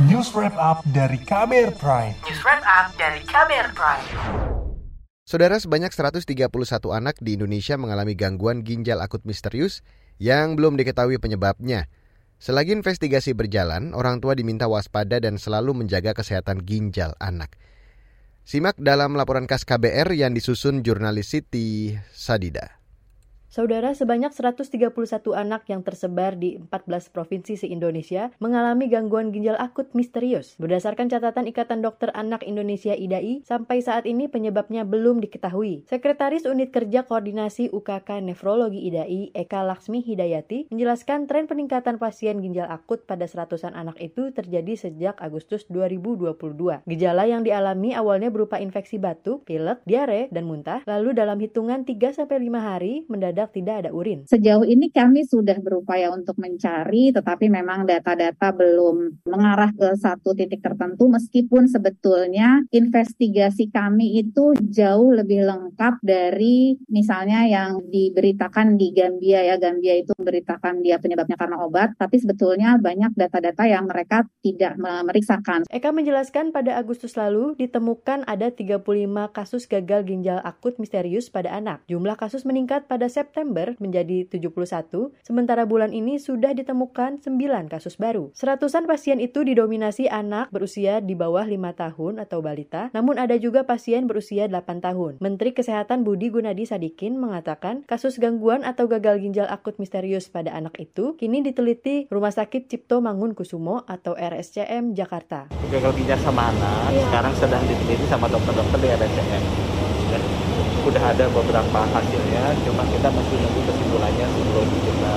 News Wrap Up dari KBR Prime. News Wrap Up dari KBR Prime. Saudara sebanyak 131 anak di Indonesia mengalami gangguan ginjal akut misterius yang belum diketahui penyebabnya. Selagi investigasi berjalan, orang tua diminta waspada dan selalu menjaga kesehatan ginjal anak. Simak dalam laporan khas KBR yang disusun jurnalis Siti Sadida. Saudara, sebanyak 131 anak yang tersebar di 14 provinsi se-Indonesia mengalami gangguan ginjal akut misterius. Berdasarkan catatan Ikatan Dokter Anak Indonesia IDAI, sampai saat ini penyebabnya belum diketahui. Sekretaris Unit Kerja Koordinasi UKK Nefrologi IDAI, Eka Laksmi Hidayati, menjelaskan tren peningkatan pasien ginjal akut pada seratusan anak itu terjadi sejak Agustus 2022. Gejala yang dialami awalnya berupa infeksi batuk, pilek, diare, dan muntah, lalu dalam hitungan 3-5 hari mendadak mendadak tidak ada urin. Sejauh ini kami sudah berupaya untuk mencari, tetapi memang data-data belum mengarah ke satu titik tertentu, meskipun sebetulnya investigasi kami itu jauh lebih lengkap dari misalnya yang diberitakan di Gambia ya. Gambia itu memberitakan dia penyebabnya karena obat, tapi sebetulnya banyak data-data yang mereka tidak memeriksakan. Eka menjelaskan pada Agustus lalu ditemukan ada 35 kasus gagal ginjal akut misterius pada anak. Jumlah kasus meningkat pada September September menjadi 71, sementara bulan ini sudah ditemukan 9 kasus baru. Seratusan pasien itu didominasi anak berusia di bawah 5 tahun atau balita, namun ada juga pasien berusia 8 tahun. Menteri Kesehatan Budi Gunadi Sadikin mengatakan kasus gangguan atau gagal ginjal akut misterius pada anak itu kini diteliti Rumah Sakit Cipto Mangun Kusumo atau RSCM Jakarta. Gagal ginjal sama anak iya. sekarang sedang diteliti sama dokter-dokter di RSCM udah ada beberapa hasilnya cuma kita masih nunggu kesimpulannya sebelum kita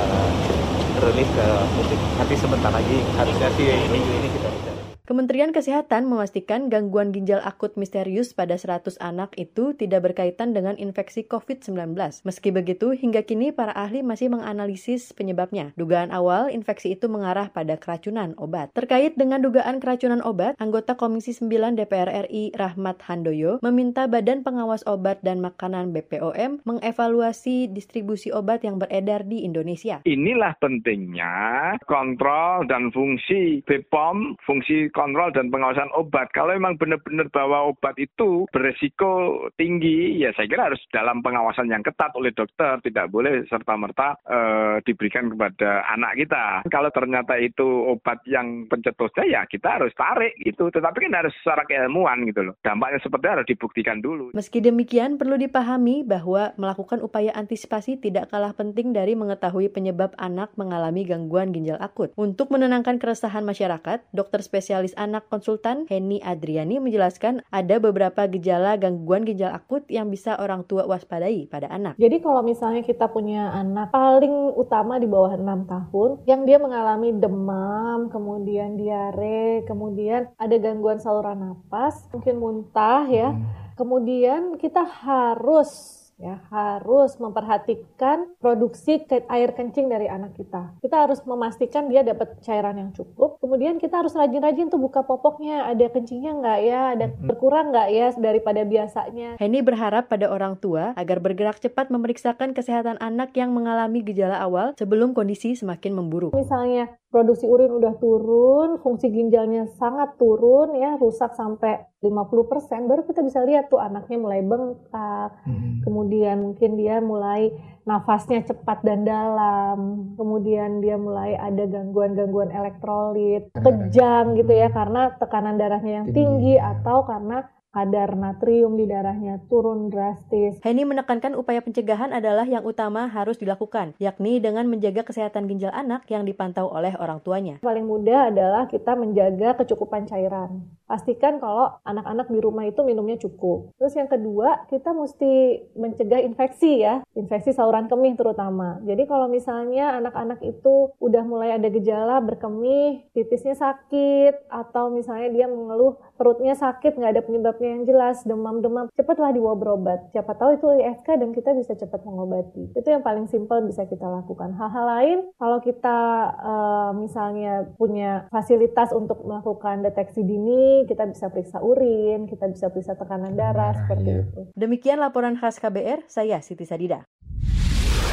rilis ke publik. Tapi sebentar lagi harusnya sih minggu ini kita bisa Kementerian Kesehatan memastikan gangguan ginjal akut misterius pada 100 anak itu tidak berkaitan dengan infeksi COVID-19. Meski begitu, hingga kini para ahli masih menganalisis penyebabnya. Dugaan awal infeksi itu mengarah pada keracunan obat. Terkait dengan dugaan keracunan obat, anggota Komisi 9 DPR RI Rahmat Handoyo meminta Badan Pengawas Obat dan Makanan BPOM mengevaluasi distribusi obat yang beredar di Indonesia. Inilah pentingnya kontrol dan fungsi BPOM, fungsi kontrol dan pengawasan obat. Kalau memang benar-benar bahwa obat itu beresiko tinggi, ya saya kira harus dalam pengawasan yang ketat oleh dokter, tidak boleh serta-merta e, diberikan kepada anak kita. Kalau ternyata itu obat yang pencetusnya, ya kita harus tarik gitu. Tetapi kan harus secara keilmuan gitu loh. Dampaknya seperti harus dibuktikan dulu. Meski demikian, perlu dipahami bahwa melakukan upaya antisipasi tidak kalah penting dari mengetahui penyebab anak mengalami gangguan ginjal akut. Untuk menenangkan keresahan masyarakat, dokter spesialis spesialis anak konsultan Henny Adriani menjelaskan ada beberapa gejala gangguan ginjal akut yang bisa orang tua waspadai pada anak. Jadi kalau misalnya kita punya anak paling utama di bawah 6 tahun yang dia mengalami demam, kemudian diare, kemudian ada gangguan saluran nafas, mungkin muntah ya. Hmm. Kemudian kita harus ya harus memperhatikan produksi air kencing dari anak kita. Kita harus memastikan dia dapat cairan yang cukup. Kemudian kita harus rajin-rajin tuh buka popoknya, ada kencingnya nggak ya, ada berkurang nggak ya daripada biasanya. Henny berharap pada orang tua agar bergerak cepat memeriksakan kesehatan anak yang mengalami gejala awal sebelum kondisi semakin memburuk. Misalnya produksi urin udah turun, fungsi ginjalnya sangat turun ya, rusak sampai 50%, baru kita bisa lihat tuh anaknya mulai bengkak, hmm. kemudian mungkin dia mulai nafasnya cepat dan dalam, kemudian dia mulai ada gangguan-gangguan elektrolit, kejang gitu ya, karena tekanan darahnya yang tinggi atau karena kadar natrium di darahnya turun drastis. Henny menekankan upaya pencegahan adalah yang utama harus dilakukan, yakni dengan menjaga kesehatan ginjal anak yang dipantau oleh orang tuanya. Paling mudah adalah kita menjaga kecukupan cairan. Pastikan kalau anak-anak di rumah itu minumnya cukup. Terus yang kedua, kita mesti mencegah infeksi ya, infeksi saluran kemih terutama. Jadi kalau misalnya anak-anak itu udah mulai ada gejala berkemih, pipisnya sakit, atau misalnya dia mengeluh perutnya sakit, nggak ada penyebabnya yang jelas, demam-demam, cepatlah dibawa berobat. Siapa tahu itu ISK dan kita bisa cepat mengobati. Itu yang paling simpel bisa kita lakukan. Hal-hal lain, kalau kita uh, misalnya punya fasilitas untuk melakukan deteksi dini, kita bisa periksa urin, kita bisa periksa tekanan darah, nah, seperti iya. itu. Demikian laporan khas KBR, saya Siti Sadida.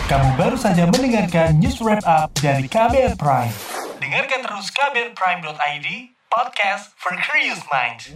Kamu baru saja mendengarkan news wrap up dari KBR Prime. Dengarkan terus kbrprime.id Podcast for Curious Minds.